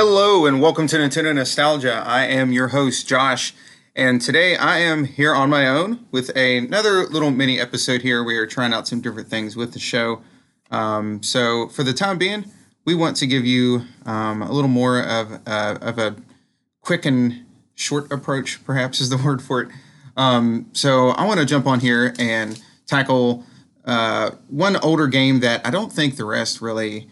Hello, and welcome to Nintendo Nostalgia. I am your host, Josh, and today I am here on my own with another little mini episode here. We are trying out some different things with the show. Um, so, for the time being, we want to give you um, a little more of, uh, of a quick and short approach, perhaps is the word for it. Um, so, I want to jump on here and tackle uh, one older game that I don't think the rest really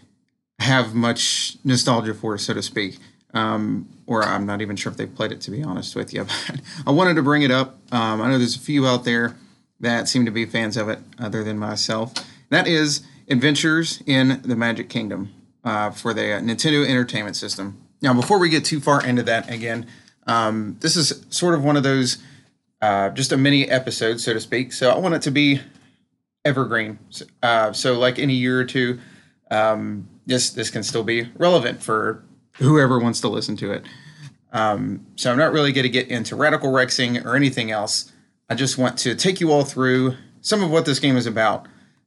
have much nostalgia for, so to speak. Um, or I'm not even sure if they've played it, to be honest with you. But I wanted to bring it up. Um, I know there's a few out there that seem to be fans of it, other than myself. That is Adventures in the Magic Kingdom uh, for the Nintendo Entertainment System. Now, before we get too far into that, again, um, this is sort of one of those, uh, just a mini episode, so to speak. So I want it to be evergreen. Uh, so, like in a year or two, um, this this can still be relevant for whoever wants to listen to it. Um, so I'm not really going to get into radical rexing or anything else. I just want to take you all through some of what this game is about,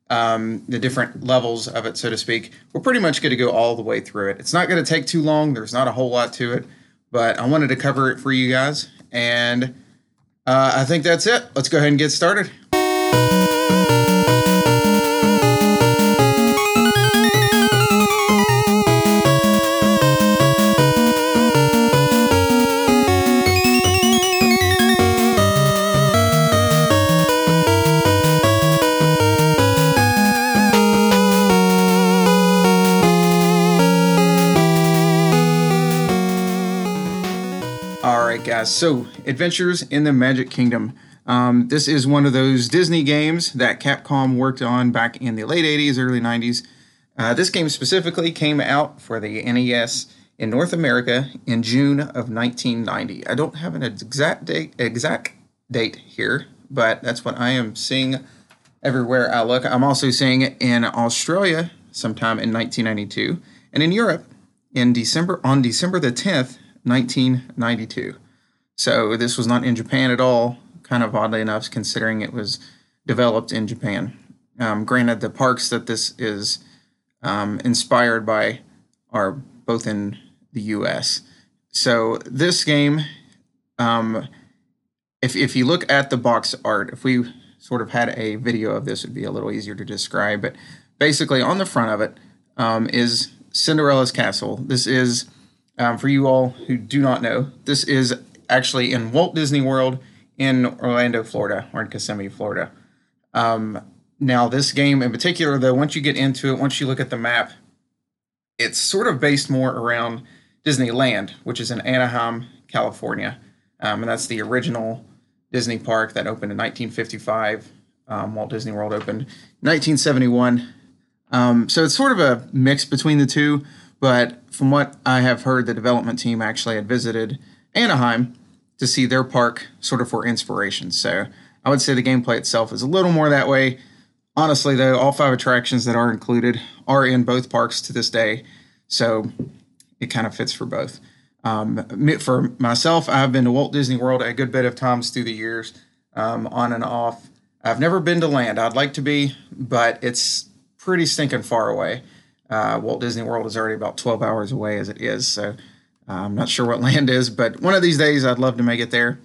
um, the different levels of it, so to speak. We're pretty much going to go all the way through it. It's not going to take too long. There's not a whole lot to it, but I wanted to cover it for you guys, and uh, I think that's it. Let's go ahead and get started. So, Adventures in the Magic Kingdom. Um, this is one of those Disney games that Capcom worked on back in the late 80s, early 90s. Uh, this game specifically came out for the NES in North America in June of 1990. I don't have an exact date, exact date here, but that's what I am seeing everywhere I look. I'm also seeing it in Australia sometime in 1992, and in Europe in December on December the 10th, 1992. So this was not in Japan at all. Kind of oddly enough, considering it was developed in Japan. Um, granted, the parks that this is um, inspired by are both in the U.S. So this game, um, if if you look at the box art, if we sort of had a video of this, it'd be a little easier to describe. But basically, on the front of it um, is Cinderella's castle. This is um, for you all who do not know, this is actually in Walt Disney World in Orlando, Florida, or in Kissimmee, Florida. Um, now, this game in particular, though, once you get into it, once you look at the map, it's sort of based more around Disneyland, which is in Anaheim, California. Um, and that's the original Disney park that opened in 1955. Um, Walt Disney World opened 1971. Um, so it's sort of a mix between the two. But from what I have heard, the development team actually had visited Anaheim to see their park sort of for inspiration. So I would say the gameplay itself is a little more that way. Honestly, though, all five attractions that are included are in both parks to this day. So it kind of fits for both. Um, for myself, I've been to Walt Disney World a good bit of times through the years, um, on and off. I've never been to land. I'd like to be, but it's pretty stinking far away. Uh, Walt Disney World is already about 12 hours away as it is. So I'm not sure what land is, but one of these days I'd love to make it there.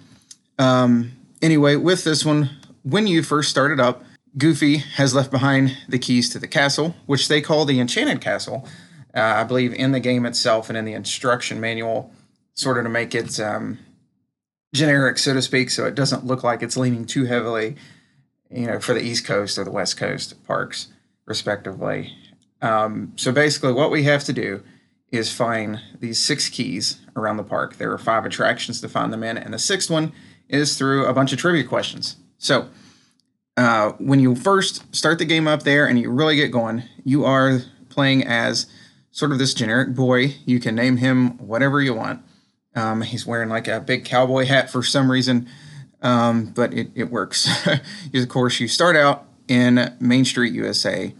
Um, anyway, with this one, when you first started up, Goofy has left behind the keys to the castle, which they call the Enchanted Castle. Uh, I believe in the game itself and in the instruction manual, sort of to make it um, generic, so to speak, so it doesn't look like it's leaning too heavily, you know, for the East Coast or the West Coast parks, respectively. Um, so basically, what we have to do is find these six keys around the park. There are five attractions to find them in, and the sixth one is through a bunch of trivia questions. So uh, when you first start the game up there and you really get going, you are playing as sort of this generic boy. You can name him whatever you want. Um, he's wearing like a big cowboy hat for some reason, um, but it, it works. of course, you start out in Main Street, USA.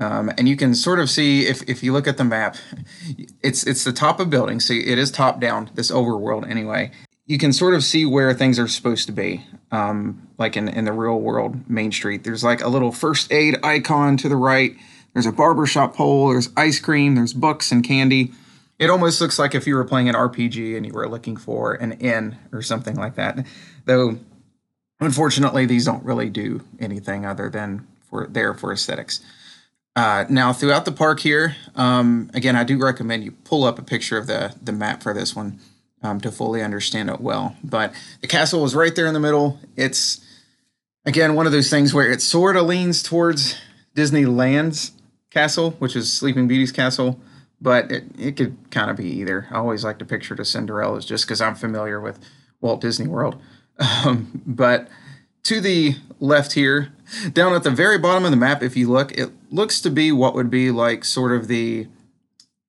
Um, and you can sort of see if, if you look at the map, it's it's the top of building, so it is top down. This overworld anyway. You can sort of see where things are supposed to be, um, like in in the real world Main Street. There's like a little first aid icon to the right. There's a barbershop pole, there's ice cream, there's books and candy. It almost looks like if you were playing an RPG and you were looking for an inn or something like that. Though, unfortunately, these don't really do anything other than for there for aesthetics. Uh, now, throughout the park here, um, again, I do recommend you pull up a picture of the the map for this one um, to fully understand it well. But the castle is right there in the middle. It's again one of those things where it sort of leans towards Disneyland's castle, which is Sleeping Beauty's castle, but it, it could kind of be either. I always like to picture the Cinderella's just because I'm familiar with Walt Disney World. Um, but to the left here, down at the very bottom of the map, if you look, it looks to be what would be like sort of the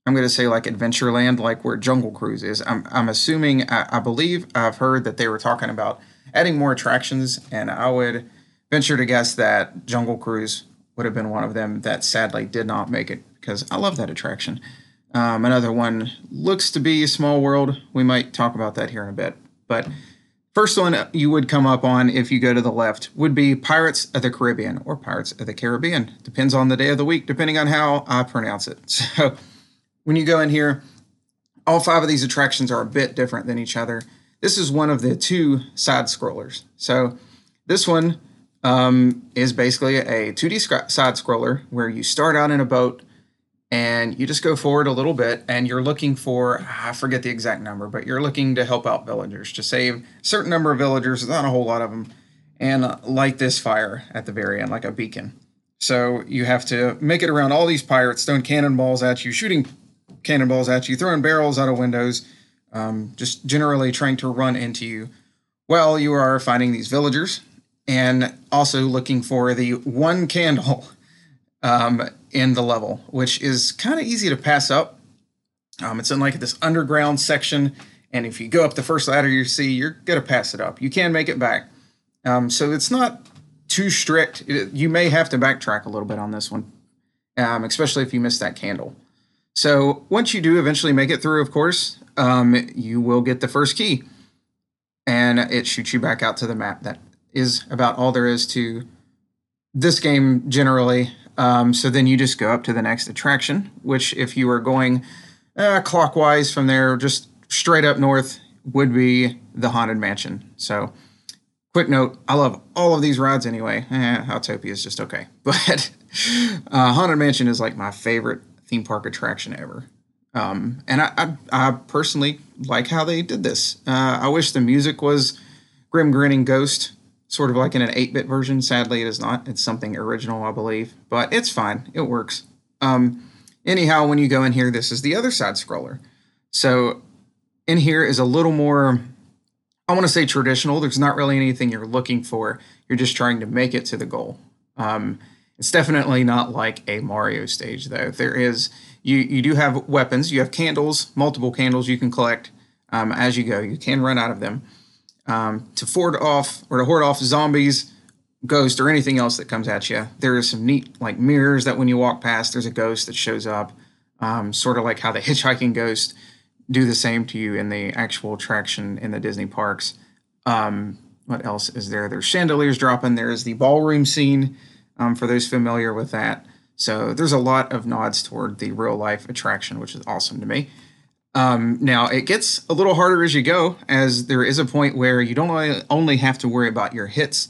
I'm going to say like Adventureland, like where Jungle Cruise is. I'm, I'm assuming, I, I, believe I've heard that they were talking about adding more attractions, and I would venture to guess that Jungle Cruise would have been one of them that sadly did not make it because I love that attraction. Um, another one looks to be Small World. We might talk about that here in a bit. But first one you would come up on if you go to the left would be Pirates of the Caribbean or Pirates of the Caribbean. Depends on the day of the week, depending on how I pronounce it. So when you go in here, all five of these attractions are a bit different than each other. This is one of the two side scrollers. So this one um, is basically a 2D sc- side scroller where you start out in a boat and you just go forward a little bit and you're looking for I forget the exact number, but you're looking to help out villagers to save a certain number of villagers, not a whole lot of them, and light this fire at the very end like a beacon. So you have to make it around all these pirates, throwing cannonballs at you, shooting cannonballs at you, throwing barrels out of windows, um, just generally trying to run into you while you are finding these villagers and also looking for the one candle um, in the level, which is kind of easy to pass up. Um, it's in like this underground section, and if you go up the first ladder you see, you're gonna pass it up. You can make it back, um, so it's not too strict. It, you may have to backtrack a little bit on this one, um, especially if you miss that candle. So once you do eventually make it through, of course, um, you will get the first key, and it shoots you back out to the map. That is about all there is to this game generally. Um, so then you just go up to the next attraction, which if you are going uh, clockwise from there, just straight up north, would be the Haunted Mansion. So quick note, I love all of these rides anyway. Eh, Autopia is just okay, but uh, Haunted Mansion is like my favorite theme park attraction ever. Um, and I, I, I, personally like how they did this. Uh, I wish the music was Grim Grinning Ghost, sort of like in an 8 bit version. Sadly, it is not. It's something original, I believe, but it's fine. It works. Um, anyhow, when you go in here, this is the other side scroller. So in here is a little more, I want to say traditional. There's not really anything you're looking for. You're just trying to make it to the goal. Um, it's definitely not like a Mario stage, though. There is you you do have weapons. You have candles, multiple candles you can collect um, as you go. You can run out of them um, to ford off or to hoard off zombies, ghosts, or anything else that comes at you. There is some neat like mirrors that when you walk past, there's a ghost that shows up, um, sort of like how the hitchhiking ghost do the same to you in the actual attraction in the Disney parks. Um, what else is there? There's chandeliers dropping. There's the ballroom scene um, for those familiar with that. So there's a lot of nods toward the real life attraction, which is awesome to me. Um, now it gets a little harder as you go, as there is a point where you don't only have to worry about your hits,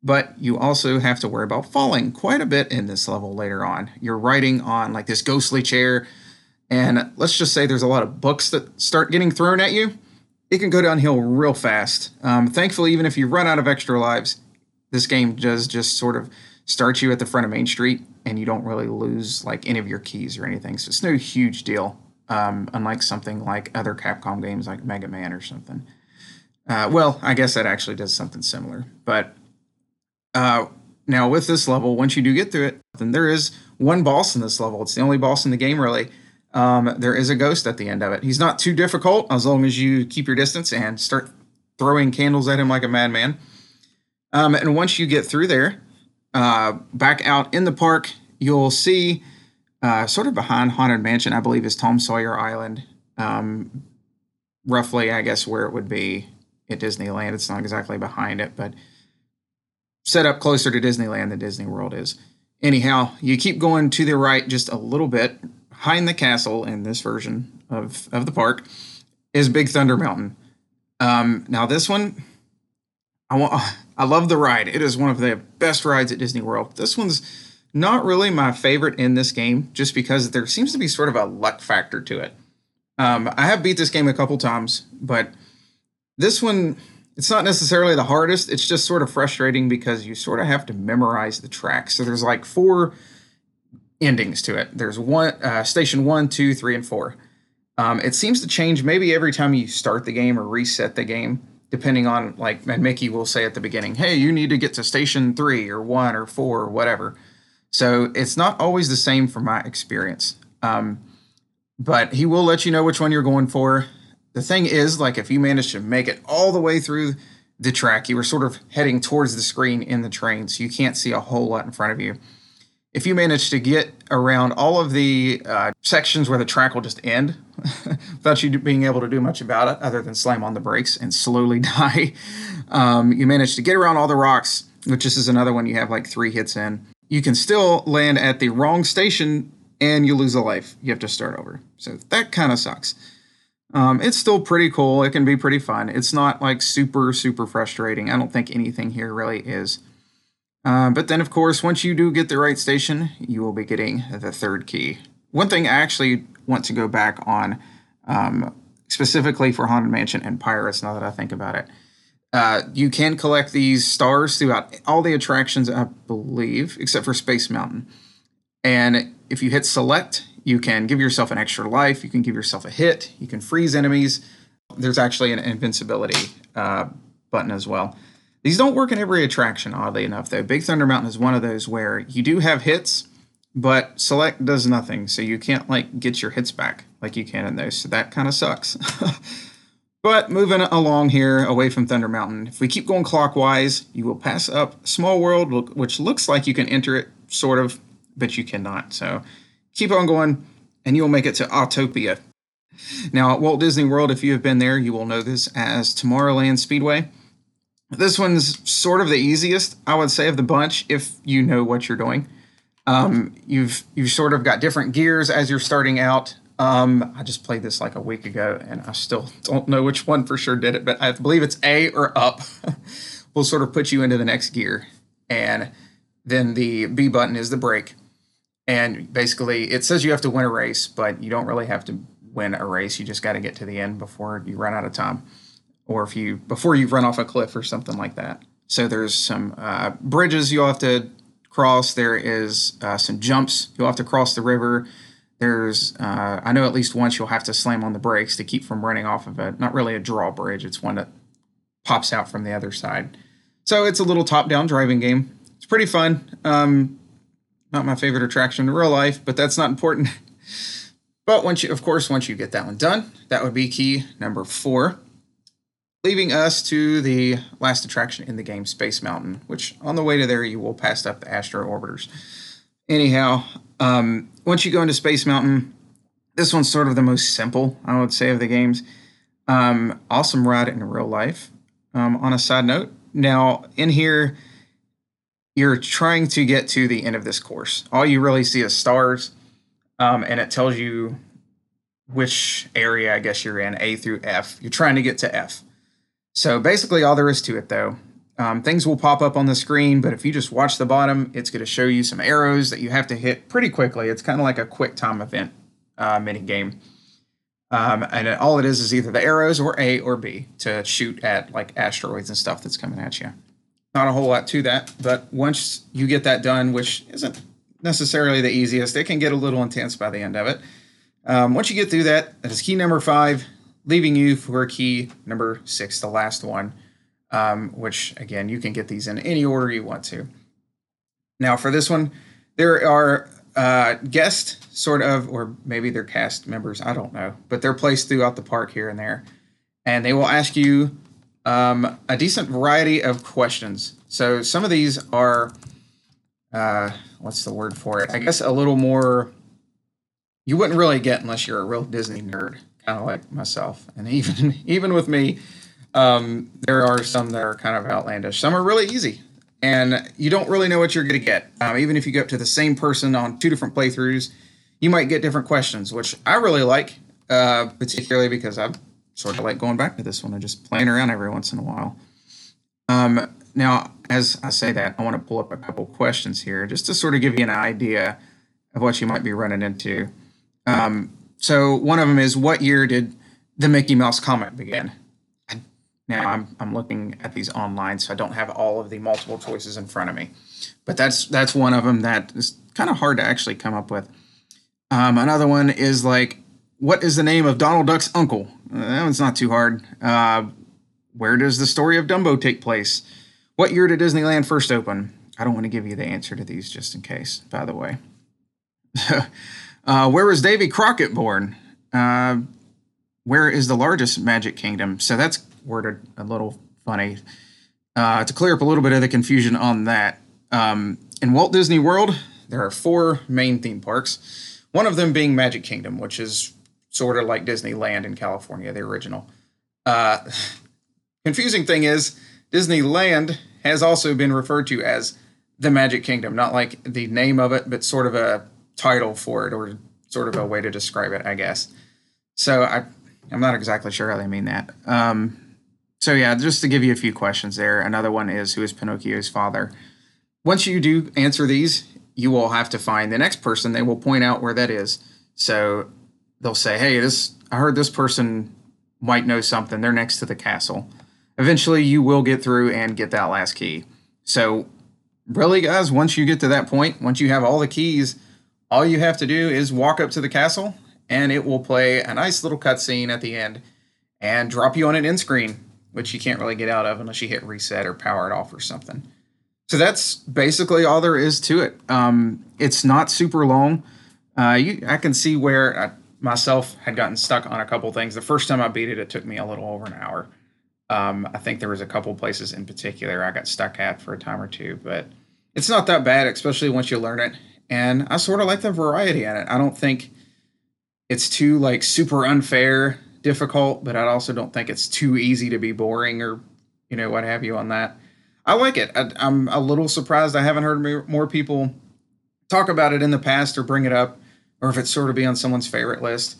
but you also have to worry about falling quite a bit in this level later on. You're riding on like this ghostly chair, and let's just say there's a lot of books that start getting thrown at you. It can go downhill real fast. Um, thankfully, even if you run out of extra lives, this game does just sort of start you at the front of Main Street, and you don't really lose like any of your keys or anything. So it's no huge deal, um, unlike something like other Capcom games like Mega Man or something. Uh, well, I guess that actually does something similar. But uh, now with this level, once you do get through it, then there is one boss in this level. It's the only boss in the game, really. Um, there is a ghost at the end of it. He's not too difficult as long as you keep your distance and start throwing candles at him like a madman. Um, and once you get through there, uh, back out in the park, you'll see uh, sort of behind Haunted Mansion, I believe, is Tom Sawyer Island. Um, roughly, I guess, where it would be at Disneyland. It's not exactly behind it, but set up closer to Disneyland than Disney World is. Anyhow, you keep going to the right just a little bit. Behind the castle in this version of, of the park is Big Thunder Mountain. Um, now this one, I want, I love the ride. It is one of the best rides at Disney World. This one's not really my favorite in this game, just because there seems to be sort of a luck factor to it. Um, I have beat this game a couple times, but this one, it's not necessarily the hardest. It's just sort of frustrating because you sort of have to memorize the track. So there's like four endings to it. There's one uh, station one, two, three, and four. Um, it seems to change maybe every time you start the game or reset the game, depending on like and Mickey will say at the beginning, "Hey, you need to get to station three or one or four or whatever." So it's not always the same from my experience. Um, but he will let you know which one you're going for. The thing is, like if you manage to make it all the way through the track, you were sort of heading towards the screen in the train, so you can't see a whole lot in front of you if you manage to get around all of the uh, sections where the track will just end without you being able to do much about it other than slam on the brakes and slowly die, um, you manage to get around all the rocks, which this is another one you have like three hits in. You can still land at the wrong station and you lose a life. You have to start over. So that kind of sucks. Um, it's still pretty cool. It can be pretty fun. It's not like super, super frustrating. I don't think anything here really is. Uh, but then, of course, once you do get the right station, you will be getting the third key. One thing I actually want to go back on, um, specifically for Haunted Mansion and Pirates, now that I think about it. Uh, you can collect these stars throughout all the attractions, I believe, except for Space Mountain. And if you hit select, you can give yourself an extra life, you can give yourself a hit, you can freeze enemies. There's actually an invincibility uh, button as well. These don't work in every attraction, oddly enough, though. Big Thunder Mountain is one of those where you do have hits, but select does nothing, so you can't like get your hits back like you can in those. So that kind of sucks. but moving along here, away from Thunder Mountain, if we keep going clockwise, you will pass up Small World, which looks like you can enter it, sort of, but you cannot. So keep on going, and you will make it to Autopia. Now, at Walt Disney World, if you have been there, you will know this as Tomorrowland Speedway. This one's sort of the easiest, I would say, of the bunch if you know what you're doing. Um, you've you've sort of got different gears as you're starting out. Um, I just played this like a week ago, and I still don't know which one for sure did it, but I believe it's A or up. will sort of put you into the next gear, and then the B button is the brake. And basically, it says you have to win a race, but you don't really have to win a race. You just got to get to the end before you run out of time or if you before you run off a cliff or something like that. So there's some uh, bridges you'll have to cross. There is uh, some jumps you'll have to cross the river. There's uh, I know at least once you'll have to slam on the brakes to keep from running off of it. Not really a drawbridge. It's one that pops out from the other side. So it's a little top-down driving game. It's pretty fun. Um, not my favorite attraction in real life, but that's not important. but once you, of course, once you get that one done, that would be key number four leaving us to the last attraction in the game, Space Mountain, which on the way to there you will pass up the Astro Orbiters. Anyhow, um, once you go into Space Mountain, this one's sort of the most simple, I would say, of the games. Um, awesome ride in real life. Um, on a side note, now in here, you're trying to get to the end of this course. All you really see is stars, um, and it tells you which area I guess you're in, A through F. You're trying to get to F. So basically, all there is to it, though, um, things will pop up on the screen, but if you just watch the bottom, it's going to show you some arrows that you have to hit pretty quickly. It's kind of like a quick time event uh, mini game. Um, and it, all it is is either the arrows or A or B to shoot at like asteroids and stuff that's coming at you. Not a whole lot to that, but once you get that done, which isn't necessarily the easiest, it can get a little intense by the end of it. Um, once you get through that, that is key number five leaving you for key number six, the last one, um, which again, you can get these in any order you want to. Now, for this one, there are uh, guests, sort of, or maybe they're cast members, I don't know, but they're placed throughout the park here and there. And they will ask you um, a decent variety of questions. So some of these are, uh, what's the word for it? I guess a little more, you wouldn't really get unless you're a real Disney nerd kind of like myself, and even even with me, um, there are some that are kind of outlandish. Some are really easy, and you don't really know what you're going to get. Um, even if you go up to the same person on two different playthroughs, you might get different questions, which I really like, uh, particularly because I sort of like going back to this one and just playing around every once in a while. Um, now, as I say that, I want to pull up a couple questions here just to sort of give you an idea of what you might be running into. Um, so, one of them is What year did the Mickey Mouse comic begin? Now, I'm, I'm looking at these online, so I don't have all of the multiple choices in front of me. But that's that's one of them that is kind of hard to actually come up with. Um, another one is like, what is the name of Donald Duck's uncle? Uh, that one's not too hard. Uh, where does the story of Dumbo take place? What year did Disneyland first open? I don't want to give you the answer to these just in case, by the way. uh, where was Davy Crockett born? Uh, where is the largest Magic Kingdom? So that's worded a little funny. Uh, to clear up a little bit of the confusion on that, um, in Walt Disney World, there are four main theme parks, one of them being Magic Kingdom, which is sort of like Disneyland in California, the original. Uh, confusing thing is, Disneyland has also been referred to as the Magic Kingdom, not like the name of it, but sort of a title for it or sort of a way to describe it, I guess. So I, I'm not exactly sure how they mean that. Um, so yeah, just to give you a few questions there. Another one is who is Pinocchio's father? Once you do answer these, you will have to find the next person. They will point out where that is. So they'll say, "Hey, this I heard this person might know something. They're next to the castle." eventually you will get through and get that last key. So, really, guys, once you get to that point, once you have all the keys, all you have to do is walk up to the castle and it will play a nice little cutscene at the end and drop you on an end screen, which you can't really get out of unless you hit reset or power it off or something. So that's basically all there is to it. Um, it's not super long. Uh, you, I can see where I myself had gotten stuck on a couple things. The first time I beat it, it took me a little over an hour. Um, I think there was a couple places in particular I got stuck at for a time or two, but it's not that bad, especially once you learn it. And I sort of like the variety in it. I don't think it's too like super unfair, difficult, but I also don't think it's too easy to be boring or you know what have you on that. I like it. I, am a little surprised I haven't heard more people talk about it in the past or bring it up, or if it's sort of be on someone's favorite list.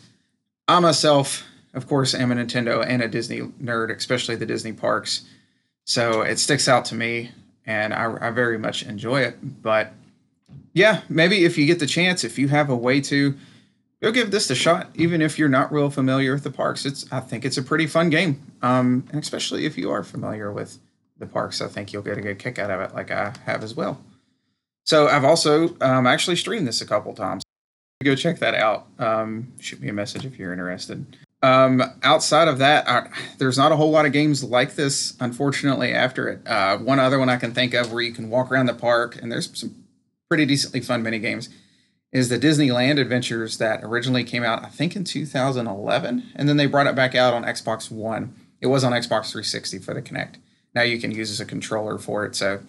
I myself of course, am a Nintendo and a Disney nerd, especially the Disney parks. So it sticks out to me, and I, I very much enjoy it. But yeah, maybe if you get the chance, if you have a way to, go give this a shot. Even if you're not real familiar with the parks, it's I think it's a pretty fun game. Um, and especially if you are familiar with the parks, I think you'll get a good kick out of it, like I have as well. So I've also um, actually streamed this a couple times. Go check that out. Um, shoot me a message if you're interested. Um, outside of that, uh, there's not a whole lot of games like this, unfortunately, after it. Uh, one other one I can think of where you can walk around the park and there's some pretty decently fun mini games is the Disneyland Adventures that originally came out, I think, in 2011. And then they brought it back out on Xbox One. It was on Xbox 360 for the Kinect. Now you can use as a controller for it. So,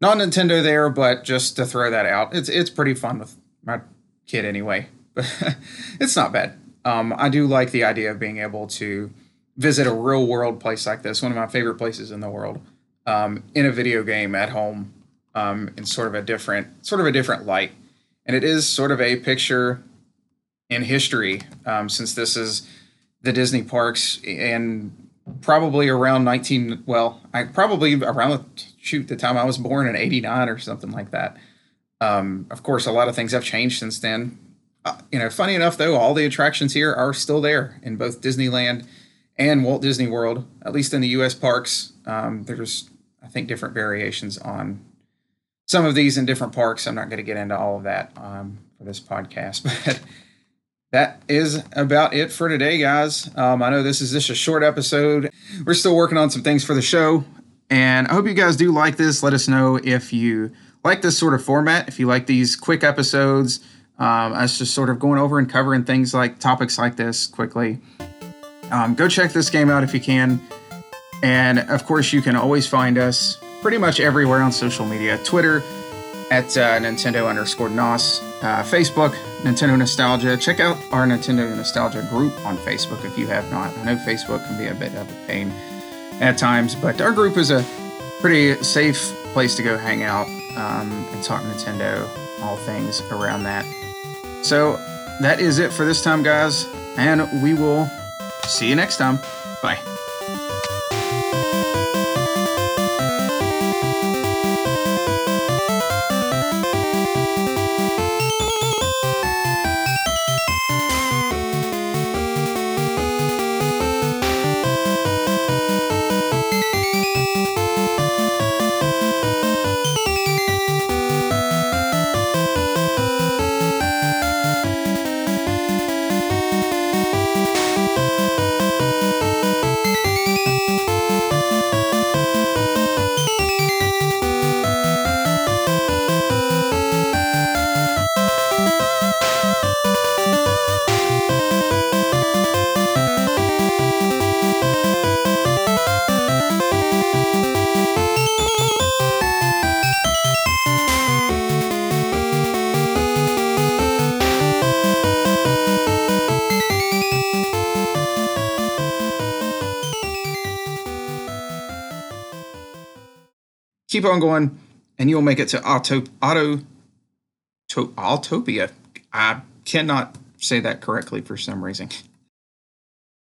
not Nintendo there, but just to throw that out, it's, it's pretty fun with my kid anyway. But it's not bad um, I do like the idea of being able to visit a real world place like this, one of my favorite places in the world, um, in a video game at home, um, in sort of a different, sort of a different light. And it is sort of a picture in history, um, since this is the Disney parks and probably around 19, well, I probably around the, shoot the time I was born in 89 or something like that. Um, of course, a lot of things have changed since then uh, you know, funny enough though, all the attractions here are still there in both Disneyland and Walt Disney World. At least in the U.S. parks, um, there's I think different variations on some of these in different parks. I'm not going to get into all of that um, for this podcast, but that is about it for today, guys. Um, I know this is just a short episode. We're still working on some things for the show, and I hope you guys do like this. Let us know if you like this sort of format. If you like these quick episodes um, us just sort of going over and covering things like topics like this quickly. Um, go check this game out if you can. And of course, you can always find us pretty much everywhere on social media Twitter at uh, Nintendo underscore NOS, uh, Facebook, Nintendo Nostalgia. Check out our Nintendo Nostalgia group on Facebook if you have not. I know Facebook can be a bit of a pain at times, but our group is a pretty safe place to go hang out um, and talk Nintendo, all things around that. So that is it for this time, guys, and we will see you next time. Bye. Keep on going, and you'll make it to Auto Auto to, Autopia. I cannot say that correctly for some reason.